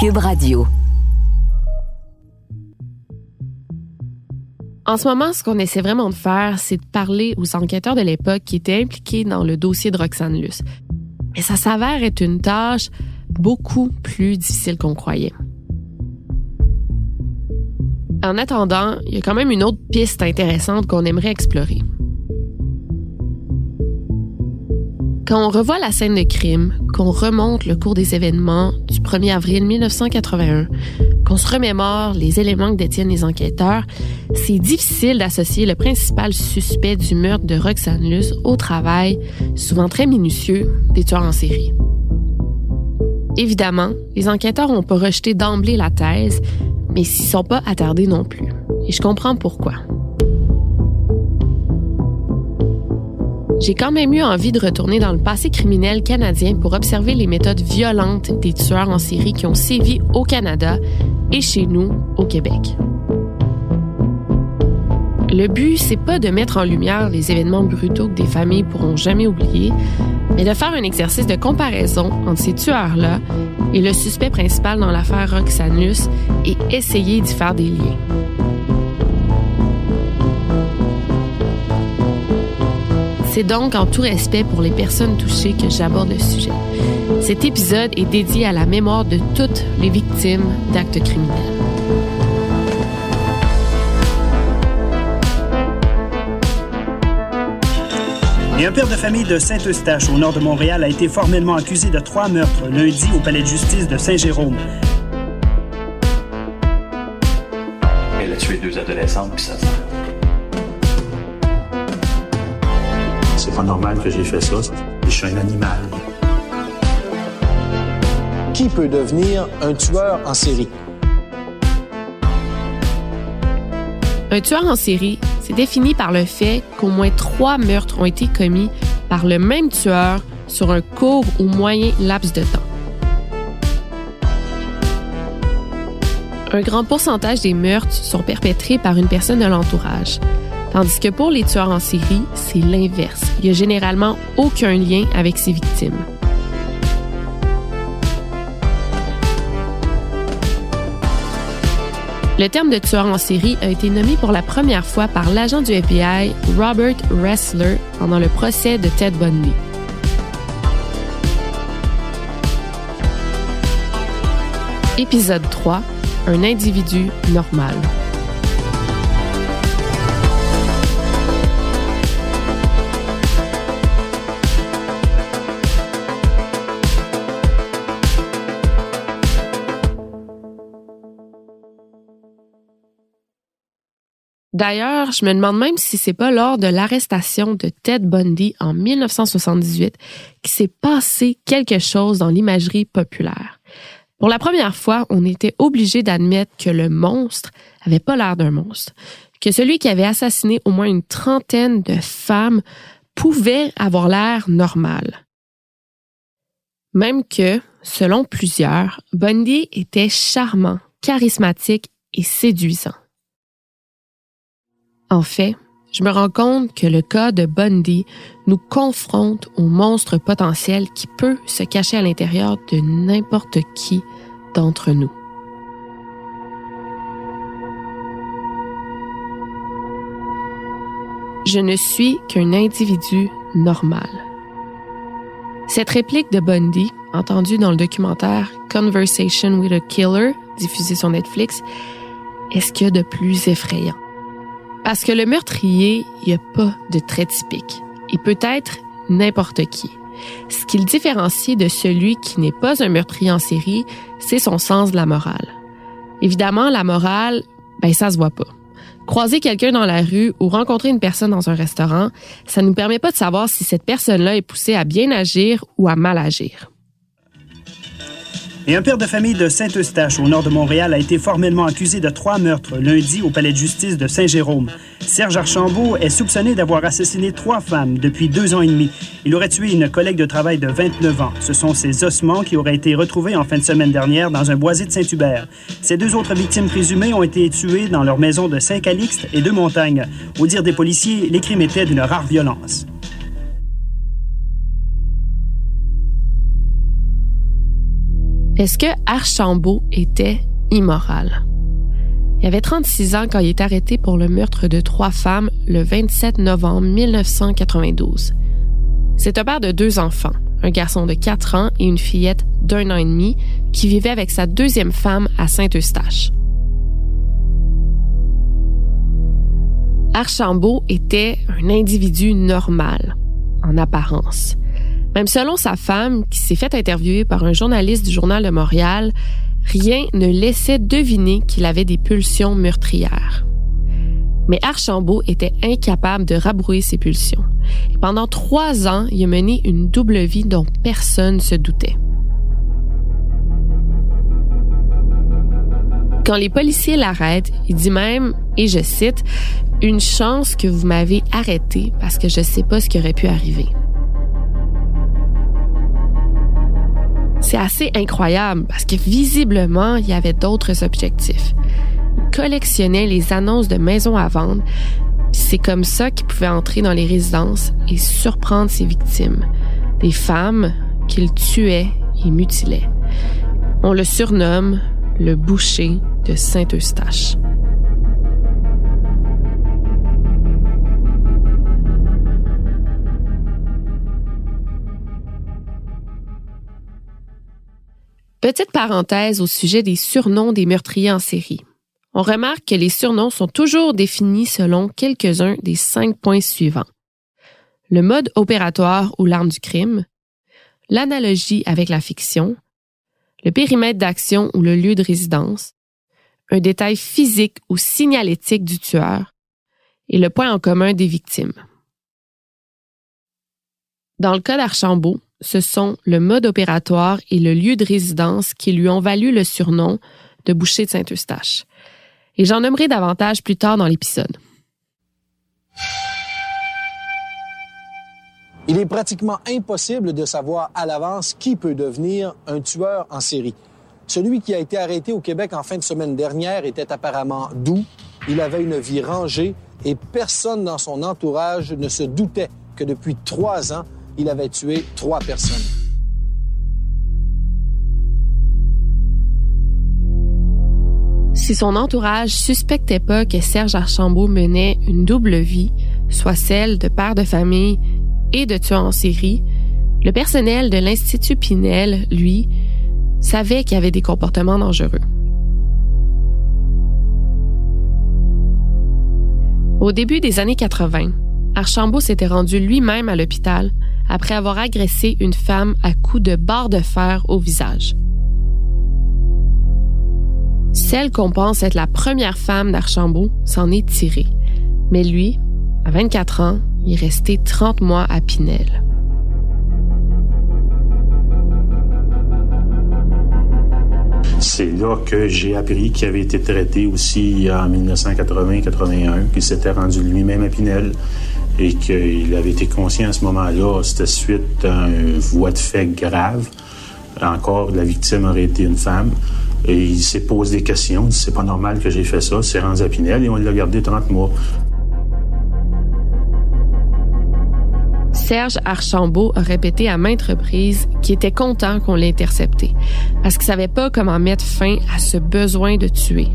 Cube Radio. En ce moment, ce qu'on essaie vraiment de faire, c'est de parler aux enquêteurs de l'époque qui étaient impliqués dans le dossier de Roxane Luce. Mais ça s'avère être une tâche beaucoup plus difficile qu'on croyait. En attendant, il y a quand même une autre piste intéressante qu'on aimerait explorer. Quand on revoit la scène de crime, qu'on remonte le cours des événements du 1er avril 1981, qu'on se remémore les éléments que détiennent les enquêteurs, c'est difficile d'associer le principal suspect du meurtre de Roxane Luce au travail, souvent très minutieux, des tueurs en série. Évidemment, les enquêteurs n'ont pas rejeté d'emblée la thèse, mais s'y sont pas attardés non plus. Et je comprends pourquoi. J'ai quand même eu envie de retourner dans le passé criminel canadien pour observer les méthodes violentes des tueurs en série qui ont sévi au Canada et chez nous, au Québec. Le but, c'est pas de mettre en lumière les événements brutaux que des familles pourront jamais oublier, mais de faire un exercice de comparaison entre ces tueurs-là et le suspect principal dans l'affaire Roxanus et essayer d'y faire des liens. C'est donc en tout respect pour les personnes touchées que j'aborde le sujet. Cet épisode est dédié à la mémoire de toutes les victimes d'actes criminels. Et un père de famille de Saint-Eustache, au nord de Montréal, a été formellement accusé de trois meurtres lundi au palais de justice de Saint-Jérôme. Elle a tué deux adolescentes, puis ça C'est pas normal que j'ai fait ça. Je suis un animal. Qui peut devenir un tueur en série? Un tueur en série, c'est défini par le fait qu'au moins trois meurtres ont été commis par le même tueur sur un court ou moyen laps de temps. Un grand pourcentage des meurtres sont perpétrés par une personne de l'entourage, tandis que pour les tueurs en série, c'est l'inverse. Il n'y a généralement aucun lien avec ses victimes. Le terme de tueur en série a été nommé pour la première fois par l'agent du FBI Robert Ressler pendant le procès de Ted Bundy. Épisode 3. Un individu normal. D'ailleurs, je me demande même si c'est pas lors de l'arrestation de Ted Bundy en 1978 qu'il s'est passé quelque chose dans l'imagerie populaire. Pour la première fois, on était obligé d'admettre que le monstre avait pas l'air d'un monstre, que celui qui avait assassiné au moins une trentaine de femmes pouvait avoir l'air normal. Même que, selon plusieurs, Bundy était charmant, charismatique et séduisant. En fait, je me rends compte que le cas de Bundy nous confronte au monstre potentiel qui peut se cacher à l'intérieur de n'importe qui d'entre nous. Je ne suis qu'un individu normal. Cette réplique de Bundy, entendue dans le documentaire Conversation with a Killer, diffusé sur Netflix, est ce qu'il y a de plus effrayant? Parce que le meurtrier, il a pas de trait typique. Il peut être n'importe qui. Ce qui le différencie de celui qui n'est pas un meurtrier en série, c'est son sens de la morale. Évidemment, la morale, ben ça se voit pas. Croiser quelqu'un dans la rue ou rencontrer une personne dans un restaurant, ça nous permet pas de savoir si cette personne-là est poussée à bien agir ou à mal agir. Et un père de famille de Saint-Eustache, au nord de Montréal, a été formellement accusé de trois meurtres lundi au palais de justice de Saint-Jérôme. Serge Archambault est soupçonné d'avoir assassiné trois femmes depuis deux ans et demi. Il aurait tué une collègue de travail de 29 ans. Ce sont ses ossements qui auraient été retrouvés en fin de semaine dernière dans un boisé de Saint-Hubert. Ces deux autres victimes présumées ont été tuées dans leur maison de Saint-Calixte et de Montagne. Au dire des policiers, les crimes étaient d'une rare violence. Est-ce que Archambault était immoral? Il avait 36 ans quand il est arrêté pour le meurtre de trois femmes le 27 novembre 1992. C'est un père de deux enfants, un garçon de 4 ans et une fillette d'un an et demi qui vivait avec sa deuxième femme à Saint-Eustache. Archambault était un individu normal, en apparence. Même selon sa femme, qui s'est fait interviewer par un journaliste du Journal de Montréal, rien ne laissait deviner qu'il avait des pulsions meurtrières. Mais Archambault était incapable de rabrouer ses pulsions. Et pendant trois ans, il a mené une double vie dont personne ne se doutait. Quand les policiers l'arrêtent, il dit même, et je cite, Une chance que vous m'avez arrêté parce que je ne sais pas ce qui aurait pu arriver. C'est assez incroyable parce que visiblement, il y avait d'autres objectifs. Il collectionnait les annonces de maisons à vendre. C'est comme ça qu'il pouvait entrer dans les résidences et surprendre ses victimes, des femmes qu'il tuait et mutilait. On le surnomme le boucher de Saint-Eustache. Petite parenthèse au sujet des surnoms des meurtriers en série. On remarque que les surnoms sont toujours définis selon quelques-uns des cinq points suivants. Le mode opératoire ou l'arme du crime, l'analogie avec la fiction, le périmètre d'action ou le lieu de résidence, un détail physique ou signalétique du tueur et le point en commun des victimes. Dans le cas d'Archambault, ce sont le mode opératoire et le lieu de résidence qui lui ont valu le surnom de boucher de Saint-Eustache. Et j'en nommerai davantage plus tard dans l'épisode. Il est pratiquement impossible de savoir à l'avance qui peut devenir un tueur en série. Celui qui a été arrêté au Québec en fin de semaine dernière était apparemment doux, il avait une vie rangée et personne dans son entourage ne se doutait que depuis trois ans, il avait tué trois personnes. Si son entourage suspectait pas que Serge Archambault menait une double vie, soit celle de père de famille et de tueur en série, le personnel de l'Institut Pinel, lui, savait qu'il avait des comportements dangereux. Au début des années 80, Archambault s'était rendu lui-même à l'hôpital après avoir agressé une femme à coups de barre de fer au visage. Celle qu'on pense être la première femme d'Archambault s'en est tirée. Mais lui, à 24 ans, il est resté 30 mois à Pinel. C'est là que j'ai appris qu'il avait été traité aussi en 1980-81, qu'il s'était rendu lui-même à Pinel et qu'il avait été conscient à ce moment-là, c'était suite à une voie de fait grave. Encore, la victime aurait été une femme. Et il s'est posé des questions. C'est pas normal que j'ai fait ça. C'est rendu à Pinel et on l'a gardé 30 mois. Serge Archambault a répété à maintes reprises qu'il était content qu'on l'ait intercepté parce qu'il savait pas comment mettre fin à ce besoin de tuer.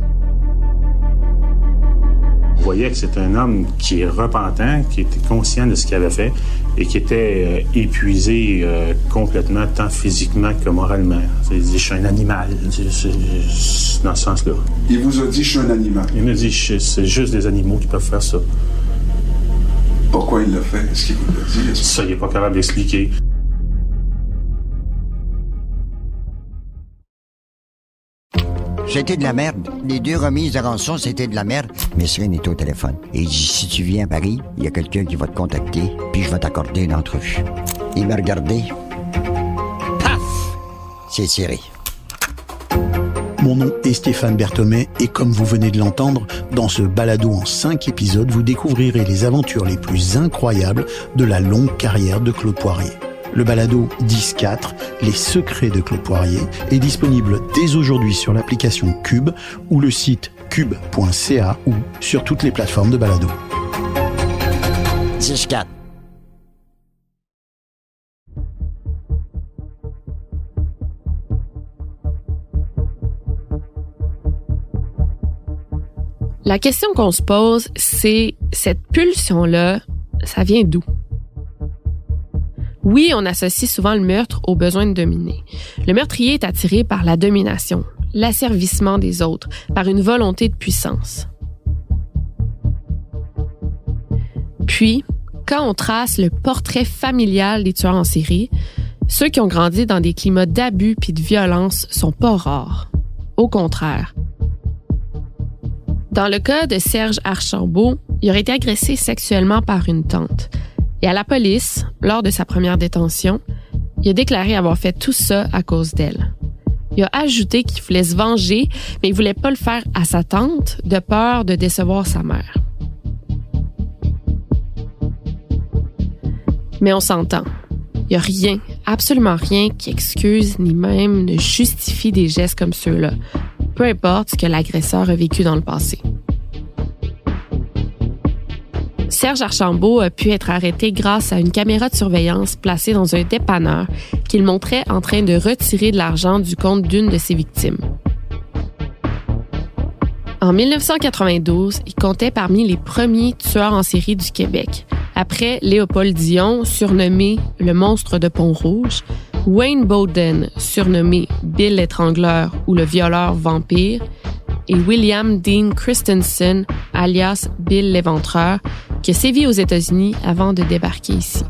Vous voyez que c'est un homme qui est repentant, qui était conscient de ce qu'il avait fait et qui était euh, épuisé euh, complètement, tant physiquement que moralement. Il dit, je suis un animal, c'est dans ce sens-là. Il vous a dit, je suis un animal. Il me dit, c'est juste des animaux qui peuvent faire ça. Pourquoi il l'a fait? Est-ce qu'il vous l'a dit? Ça, il n'est pas capable d'expliquer. C'était de la merde. Les deux remises de rançon, c'était de la merde. Mais Sven est au téléphone. Et il dit, si tu viens à Paris, il y a quelqu'un qui va te contacter, puis je vais t'accorder une entrevue. Il m'a regardé. Paf! C'est tiré. Mon nom est Stéphane Berthomé et comme vous venez de l'entendre, dans ce balado en cinq épisodes, vous découvrirez les aventures les plus incroyables de la longue carrière de Claude Poirier. Le balado 10-4, Les secrets de Claude Poirier, est disponible dès aujourd'hui sur l'application Cube ou le site cube.ca ou sur toutes les plateformes de balado. 10-4. La question qu'on se pose, c'est cette pulsion-là, ça vient d'où? Oui, on associe souvent le meurtre au besoin de dominer. Le meurtrier est attiré par la domination, l'asservissement des autres, par une volonté de puissance. Puis, quand on trace le portrait familial des tueurs en série, ceux qui ont grandi dans des climats d'abus puis de violence sont pas rares. Au contraire. Dans le cas de Serge Archambault, il aurait été agressé sexuellement par une tante. Et à la police, lors de sa première détention, il a déclaré avoir fait tout ça à cause d'elle. Il a ajouté qu'il voulait se venger, mais il voulait pas le faire à sa tante de peur de décevoir sa mère. Mais on s'entend. Il n'y a rien, absolument rien qui excuse ni même ne justifie des gestes comme ceux-là, peu importe ce que l'agresseur a vécu dans le passé. Serge Archambault a pu être arrêté grâce à une caméra de surveillance placée dans un dépanneur qu'il montrait en train de retirer de l'argent du compte d'une de ses victimes. En 1992, il comptait parmi les premiers tueurs en série du Québec, après Léopold Dion, surnommé le monstre de Pont-Rouge, Wayne Bowden, surnommé Bill l'étrangleur ou le violeur vampire, et William Dean Christensen, alias Bill l'éventreur, qui a sévi aux États-Unis avant de débarquer ici.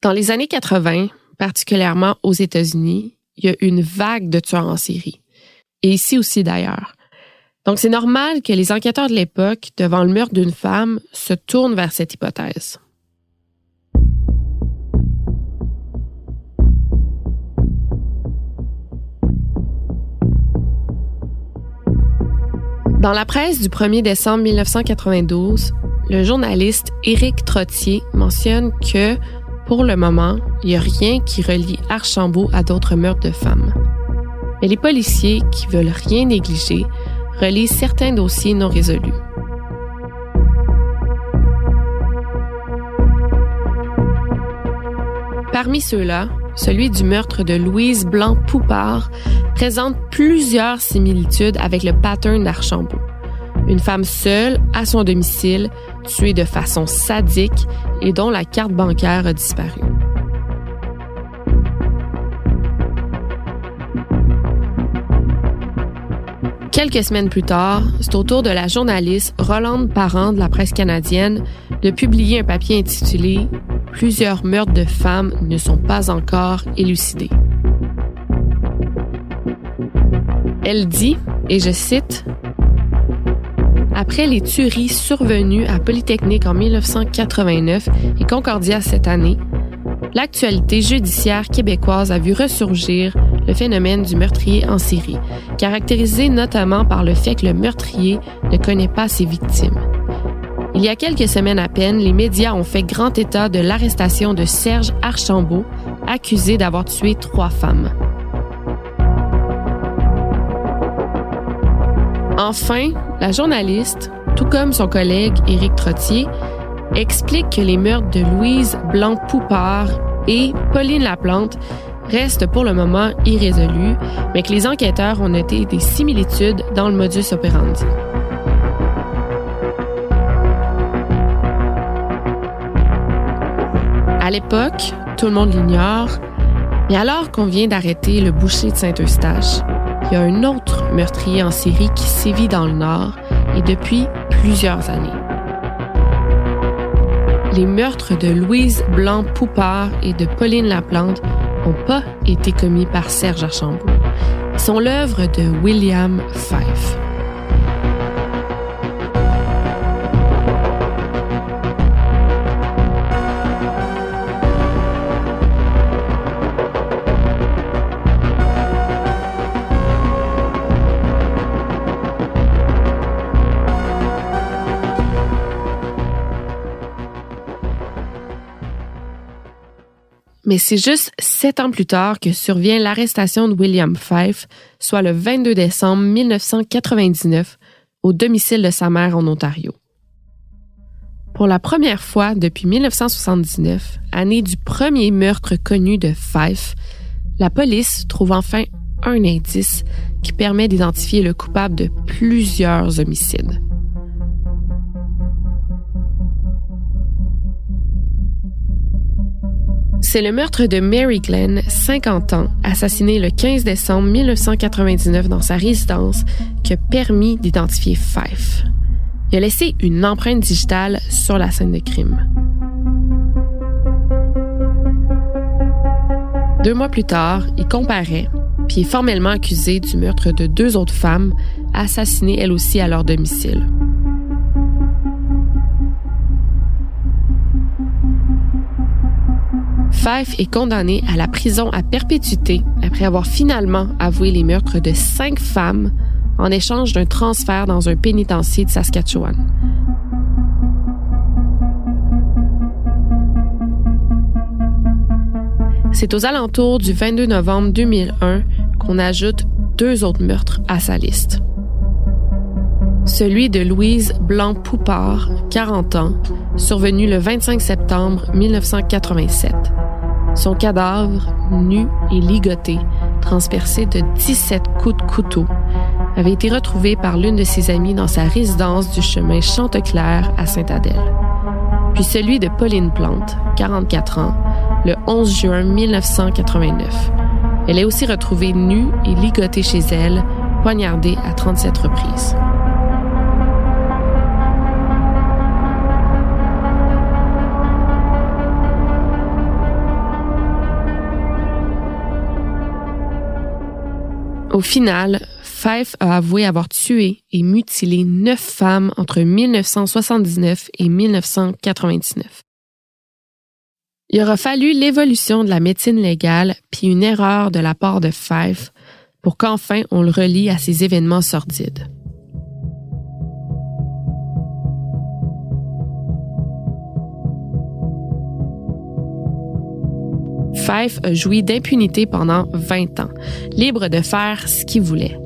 Dans les années 80, particulièrement aux États-Unis, il y a une vague de tueurs en série. Et ici aussi d'ailleurs. Donc c'est normal que les enquêteurs de l'époque, devant le meurtre d'une femme, se tournent vers cette hypothèse. Dans la presse du 1er décembre 1992, le journaliste Éric Trottier mentionne que pour le moment, il n'y a rien qui relie Archambault à d'autres meurtres de femmes. Mais les policiers, qui veulent rien négliger, relient certains dossiers non résolus. Parmi ceux-là, celui du meurtre de Louise Blanc-Poupard présente plusieurs similitudes avec le pattern d'Archambault. Une femme seule, à son domicile, tuée de façon sadique et dont la carte bancaire a disparu. Quelques semaines plus tard, c'est au tour de la journaliste Rolande Parent de la presse canadienne de publier un papier intitulé Plusieurs meurtres de femmes ne sont pas encore élucidés. Elle dit, et je cite, après les tueries survenues à Polytechnique en 1989 et Concordia cette année, l'actualité judiciaire québécoise a vu ressurgir le phénomène du meurtrier en série, caractérisé notamment par le fait que le meurtrier ne connaît pas ses victimes. Il y a quelques semaines à peine, les médias ont fait grand état de l'arrestation de Serge Archambault, accusé d'avoir tué trois femmes. Enfin, la journaliste, tout comme son collègue Éric Trottier, explique que les meurtres de Louise Blanc-Poupard et Pauline Laplante restent pour le moment irrésolus, mais que les enquêteurs ont noté des similitudes dans le modus operandi. À l'époque, tout le monde l'ignore, mais alors qu'on vient d'arrêter le boucher de Saint-Eustache, il y a un autre meurtrier en série qui sévit dans le Nord et depuis plusieurs années. Les meurtres de Louise Blanc-Poupard et de Pauline Laplante n'ont pas été commis par Serge Archambault. Ils sont l'œuvre de William Fife. Mais c'est juste sept ans plus tard que survient l'arrestation de William Fife, soit le 22 décembre 1999, au domicile de sa mère en Ontario. Pour la première fois depuis 1979, année du premier meurtre connu de Fife, la police trouve enfin un indice qui permet d'identifier le coupable de plusieurs homicides. C'est le meurtre de Mary Glenn, 50 ans, assassinée le 15 décembre 1999 dans sa résidence, qui a permis d'identifier Fife. Il a laissé une empreinte digitale sur la scène de crime. Deux mois plus tard, il comparaît, puis est formellement accusé du meurtre de deux autres femmes, assassinées elles aussi à leur domicile. Fife est condamné à la prison à perpétuité après avoir finalement avoué les meurtres de cinq femmes en échange d'un transfert dans un pénitencier de Saskatchewan. C'est aux alentours du 22 novembre 2001 qu'on ajoute deux autres meurtres à sa liste. Celui de Louise Blanc-Poupard, 40 ans, survenu le 25 septembre 1987. Son cadavre, nu et ligoté, transpercé de 17 coups de couteau, avait été retrouvé par l'une de ses amies dans sa résidence du chemin Chanteclair à Sainte-Adèle. Puis celui de Pauline Plante, 44 ans, le 11 juin 1989. Elle est aussi retrouvée nue et ligotée chez elle, poignardée à 37 reprises. Au final, Fife a avoué avoir tué et mutilé neuf femmes entre 1979 et 1999. Il aura fallu l'évolution de la médecine légale puis une erreur de la part de Fife pour qu'enfin on le relie à ces événements sordides. Fife a joui d'impunité pendant 20 ans, libre de faire ce qu'il voulait.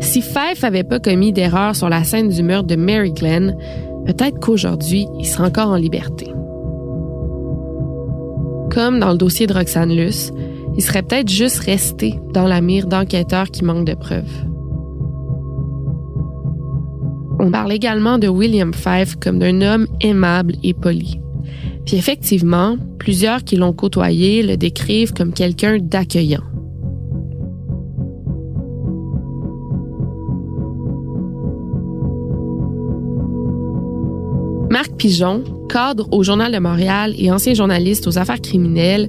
Si Fife n'avait pas commis d'erreur sur la scène du meurtre de Mary Glenn, peut-être qu'aujourd'hui, il serait encore en liberté. Comme dans le dossier de Roxane Luce, il serait peut-être juste resté dans la mire d'enquêteurs qui manquent de preuves. On parle également de William Fife comme d'un homme aimable et poli. Puis effectivement, plusieurs qui l'ont côtoyé le décrivent comme quelqu'un d'accueillant. Marc Pigeon, cadre au Journal de Montréal et ancien journaliste aux affaires criminelles,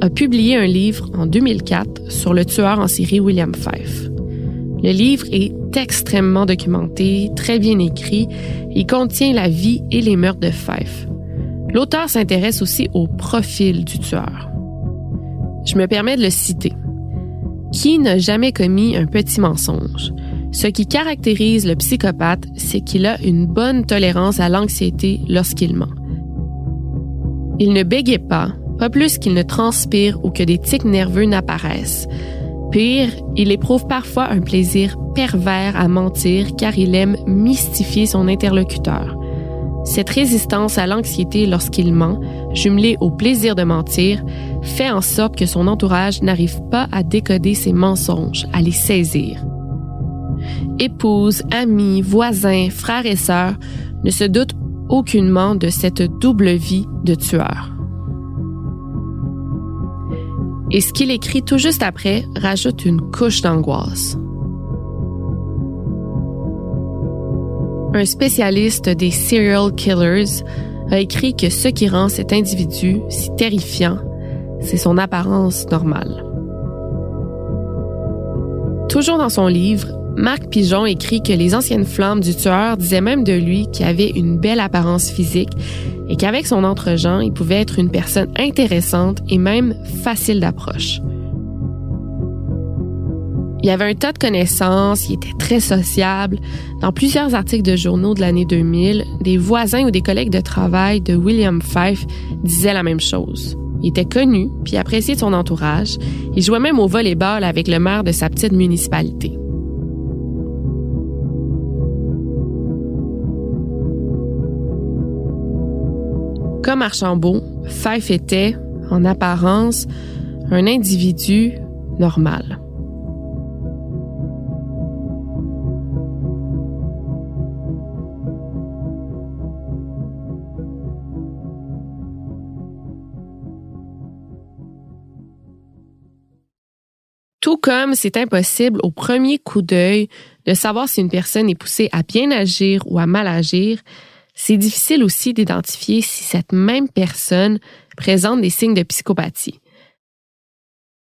a publié un livre en 2004 sur le tueur en série William Fife. Le livre est extrêmement documenté, très bien écrit, et contient la vie et les meurtres de Fife. L'auteur s'intéresse aussi au profil du tueur. Je me permets de le citer. Qui n'a jamais commis un petit mensonge? Ce qui caractérise le psychopathe, c'est qu'il a une bonne tolérance à l'anxiété lorsqu'il ment. Il ne bégait pas, pas plus qu'il ne transpire ou que des tics nerveux n'apparaissent. Pire, il éprouve parfois un plaisir pervers à mentir car il aime mystifier son interlocuteur. Cette résistance à l'anxiété lorsqu'il ment, jumelée au plaisir de mentir, fait en sorte que son entourage n'arrive pas à décoder ses mensonges, à les saisir. Épouse, amis, voisins, frères et sœurs ne se doutent aucunement de cette double vie de tueur. Et ce qu'il écrit tout juste après rajoute une couche d'angoisse. Un spécialiste des serial killers a écrit que ce qui rend cet individu si terrifiant, c'est son apparence normale. Toujours dans son livre, Marc Pigeon écrit que les anciennes flammes du tueur disaient même de lui qu'il avait une belle apparence physique et qu'avec son entre-gens, il pouvait être une personne intéressante et même facile d'approche. Il avait un tas de connaissances, il était très sociable. Dans plusieurs articles de journaux de l'année 2000, des voisins ou des collègues de travail de William Fife disaient la même chose. Il était connu, puis apprécié de son entourage. Il jouait même au volleyball avec le maire de sa petite municipalité. Comme Archambault, Fife était, en apparence, un individu normal. Comme c'est impossible au premier coup d'œil de savoir si une personne est poussée à bien agir ou à mal agir, c'est difficile aussi d'identifier si cette même personne présente des signes de psychopathie.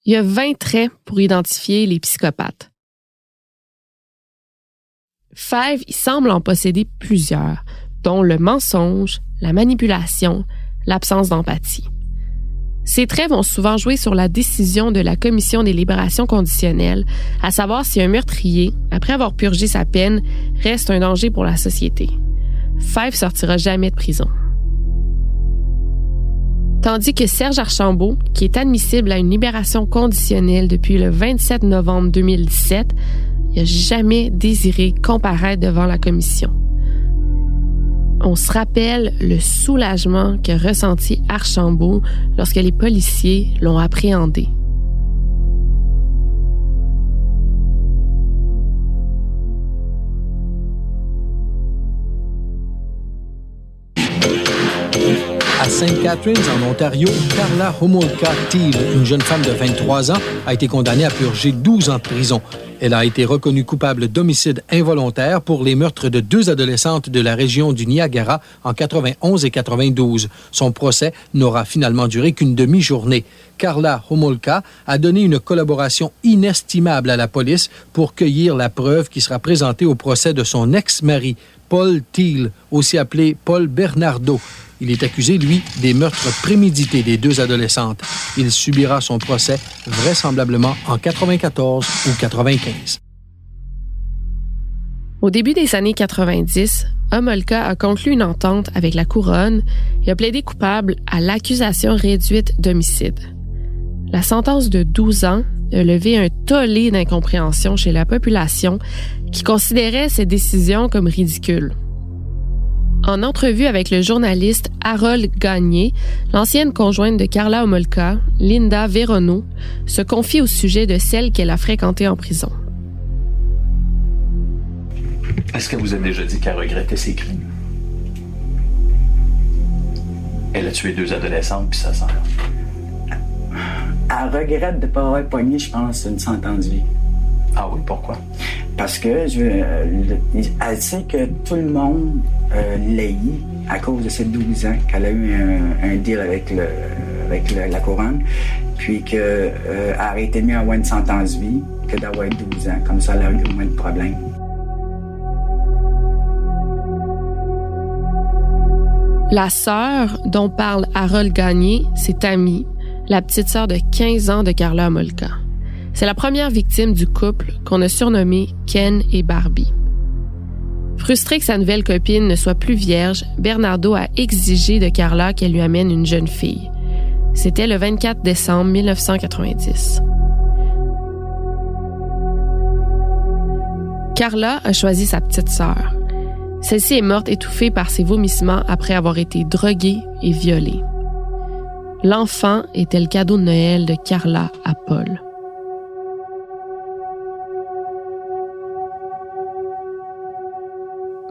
Il y a 20 traits pour identifier les psychopathes. Five il semble en posséder plusieurs, dont le mensonge, la manipulation, l'absence d'empathie. Ces traits vont souvent jouer sur la décision de la Commission des libérations conditionnelles, à savoir si un meurtrier, après avoir purgé sa peine, reste un danger pour la société. Five sortira jamais de prison. Tandis que Serge Archambault, qui est admissible à une libération conditionnelle depuis le 27 novembre 2017, n'a jamais désiré comparaître devant la commission. On se rappelle le soulagement que ressentit Archambault lorsque les policiers l'ont appréhendé. Catharines, en Ontario, Carla Homolka Thiel, une jeune femme de 23 ans, a été condamnée à purger 12 ans de prison. Elle a été reconnue coupable d'homicide involontaire pour les meurtres de deux adolescentes de la région du Niagara en 91 et 92. Son procès n'aura finalement duré qu'une demi-journée. Carla Homolka a donné une collaboration inestimable à la police pour cueillir la preuve qui sera présentée au procès de son ex-mari, Paul Thiel, aussi appelé Paul Bernardo. Il est accusé, lui, des meurtres prémédités des deux adolescentes. Il subira son procès vraisemblablement en 94 ou 95. Au début des années 90, Homolka a conclu une entente avec la couronne et a plaidé coupable à l'accusation réduite d'homicide. La sentence de 12 ans a levé un tollé d'incompréhension chez la population qui considérait cette décision comme ridicule. En entrevue avec le journaliste Harold Gagné, l'ancienne conjointe de Carla Homolka, Linda Verono, se confie au sujet de celle qu'elle a fréquentée en prison. Est-ce qu'elle vous a déjà dit qu'elle regrettait ses crimes? Elle a tué deux adolescentes puis sa sœur. Elle regrette de ne pas avoir pogné, je pense, une sentence de vie. Ah oui, pourquoi? Parce que je, euh, le- elle sait que tout le monde euh, à cause de ses 12 ans, qu'elle a eu un, deal avec, le, avec la couronne, puis qu'elle euh, aurait été mieux avoir une sentence vie que d'avoir 12 ans. Comme ça, elle a eu moins de problèmes. La sœur dont parle Harold Gagné, c'est Tammy, la petite sœur de 15 ans de Carla Homolka. C'est la première victime du couple qu'on a surnommé Ken et Barbie. Frustré que sa nouvelle copine ne soit plus vierge, Bernardo a exigé de Carla qu'elle lui amène une jeune fille. C'était le 24 décembre 1990. Carla a choisi sa petite sœur. Celle-ci est morte étouffée par ses vomissements après avoir été droguée et violée. L'enfant était le cadeau de Noël de Carla à Paul.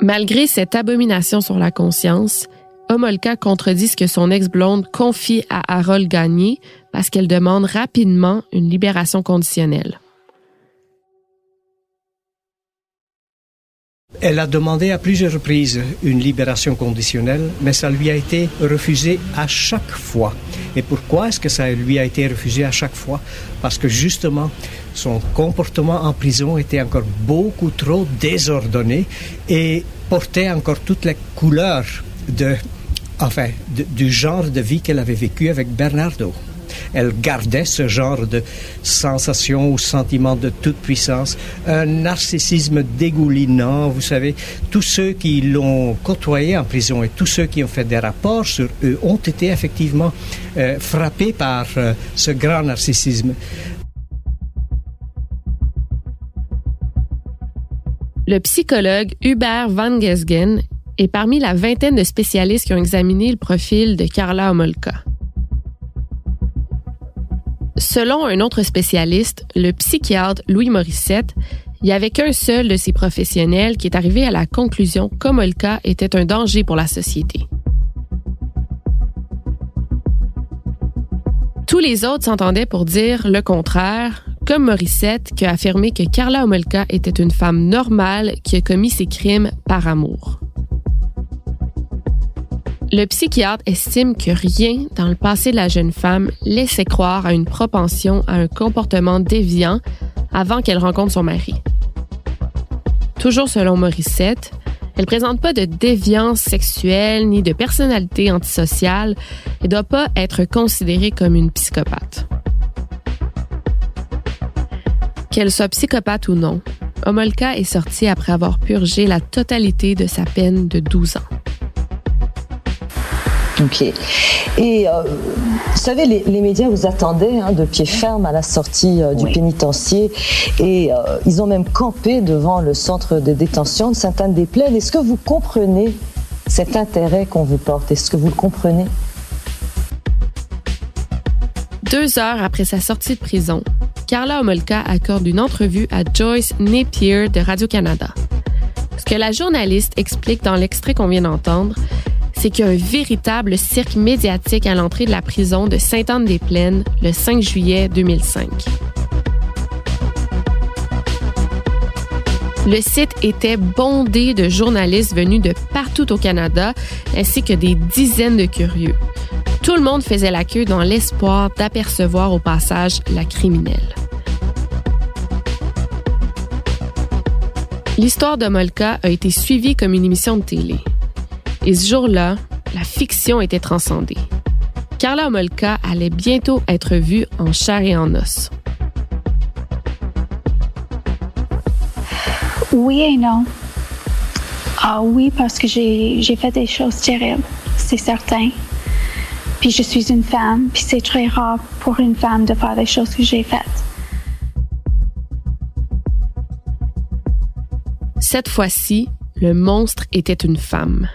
Malgré cette abomination sur la conscience, Homolka contredit ce que son ex-blonde confie à Harold Gagné parce qu'elle demande rapidement une libération conditionnelle. Elle a demandé à plusieurs reprises une libération conditionnelle, mais ça lui a été refusé à chaque fois. Et pourquoi est-ce que ça lui a été refusé à chaque fois? Parce que justement, son comportement en prison était encore beaucoup trop désordonné et portait encore toutes les couleurs de, enfin, du genre de vie qu'elle avait vécu avec Bernardo. Elle gardait ce genre de sensation ou sentiment de toute puissance, un narcissisme dégoulinant. Vous savez, tous ceux qui l'ont côtoyé en prison et tous ceux qui ont fait des rapports sur eux ont été effectivement euh, frappés par euh, ce grand narcissisme. Le psychologue Hubert Van Gesgen est parmi la vingtaine de spécialistes qui ont examiné le profil de Carla Homolka. Selon un autre spécialiste, le psychiatre Louis Morissette, il n'y avait qu'un seul de ces professionnels qui est arrivé à la conclusion qu'Homolka était un danger pour la société. Tous les autres s'entendaient pour dire le contraire, comme Morissette qui a affirmé que Carla Homolka était une femme normale qui a commis ses crimes par amour. Le psychiatre estime que rien dans le passé de la jeune femme laissait croire à une propension à un comportement déviant avant qu'elle rencontre son mari. Toujours selon Morissette, elle présente pas de déviance sexuelle ni de personnalité antisociale et doit pas être considérée comme une psychopathe. Qu'elle soit psychopathe ou non, Homolka est sortie après avoir purgé la totalité de sa peine de 12 ans. OK. Et euh, vous savez, les, médias vous attendaient hein, de pied ferme à la sortie euh, du pénitencier et euh, ils ont même campé devant le centre de détention de Sainte-Anne-des-Plaines. Est-ce que vous comprenez cet intérêt qu'on vous porte? Est-ce que vous le comprenez? Deux heures après sa sortie de prison, Carla Homolka accorde une entrevue à Joyce Napier de Radio-Canada. Ce que la journaliste explique dans l'extrait qu'on vient d'entendre, c'est qu'il véritable cirque médiatique à l'entrée de la prison de Sainte-Anne-des-Plaines le 5 juillet 2005. Le site était bondé de journalistes venus de partout au Canada, ainsi que des dizaines de curieux. Tout le monde faisait la queue dans l'espoir d'apercevoir au passage la criminelle. L'histoire de Molka a été suivie comme une émission de télé. Et ce jour-là, la fiction était transcendée. Carla Molka allait bientôt être vue en chair et en os. Oui et non. Ah oui, parce que j'ai fait des choses terribles, c'est certain. Puis je suis une femme, puis c'est très rare pour une femme de faire les choses que j'ai faites. Cette fois-ci, le monstre était une femme.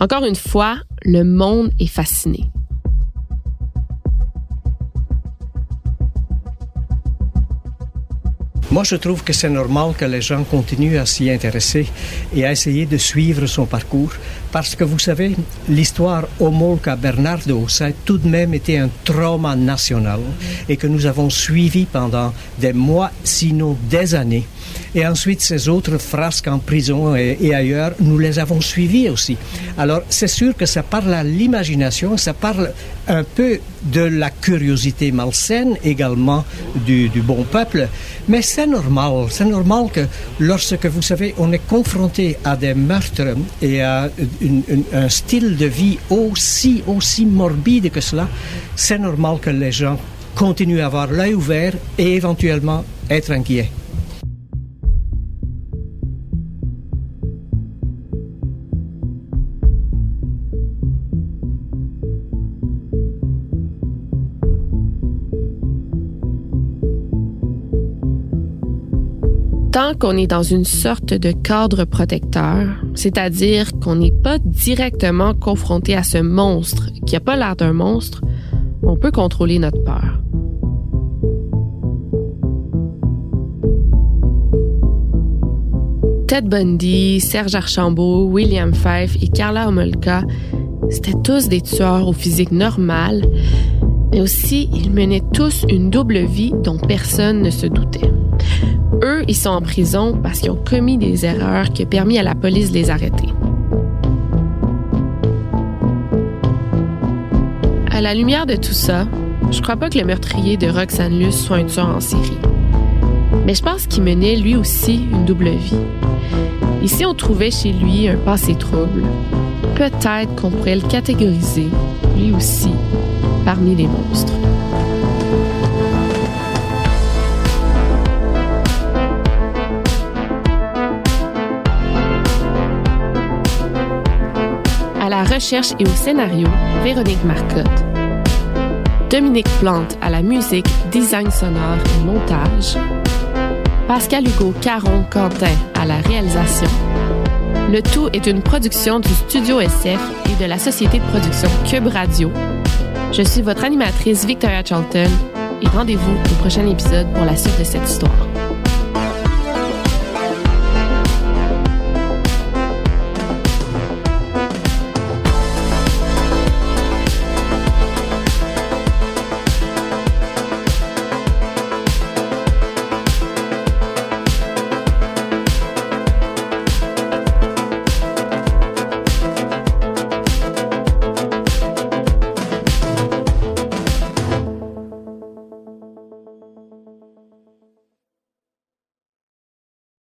Encore une fois, le monde est fasciné. Moi, je trouve que c'est normal que les gens continuent à s'y intéresser et à essayer de suivre son parcours, parce que vous savez, l'histoire Homolka Bernardo, ça a tout de même été un trauma national et que nous avons suivi pendant des mois, sinon des années. Et ensuite, ces autres frasques en prison et, ailleurs, nous les avons suivis aussi. Alors, c'est sûr que ça parle à l'imagination, ça parle un peu de la curiosité malsaine, également du, bon peuple. Mais c'est normal, c'est normal que lorsque, vous savez, on est confronté à des meurtres et à un style de vie aussi, aussi morbide que cela, c'est normal que les gens continuent à avoir l'œil ouvert et éventuellement être inquiets. Tant qu'on est dans une sorte de cadre protecteur, c'est-à-dire qu'on n'est pas directement confronté à ce monstre qui n'a pas l'air d'un monstre, on peut contrôler notre peur. Ted Bundy, Serge Archambault, William Fife et Carla Homolka, c'était tous des tueurs au physique normal, mais aussi ils menaient tous une double vie dont personne ne se doutait. Eux, ils sont en prison parce qu'ils ont commis des erreurs qui ont permis à la police de les arrêter. À la lumière de tout ça, je crois pas que le meurtrier de Roxane Luce soit un tueur en série. Mais je pense qu'il menait lui aussi une double vie. Ici, on trouvait chez lui un passé trouble. Peut-être qu'on pourrait le catégoriser, lui aussi, parmi les monstres. À la recherche et au scénario, Véronique Marcotte. Dominique Plante à la musique, design sonore et montage. Pascal Hugo Caron Quentin à la réalisation. Le tout est une production du Studio SF et de la société de production Cube Radio. Je suis votre animatrice Victoria Charlton et rendez-vous au prochain épisode pour la suite de cette histoire.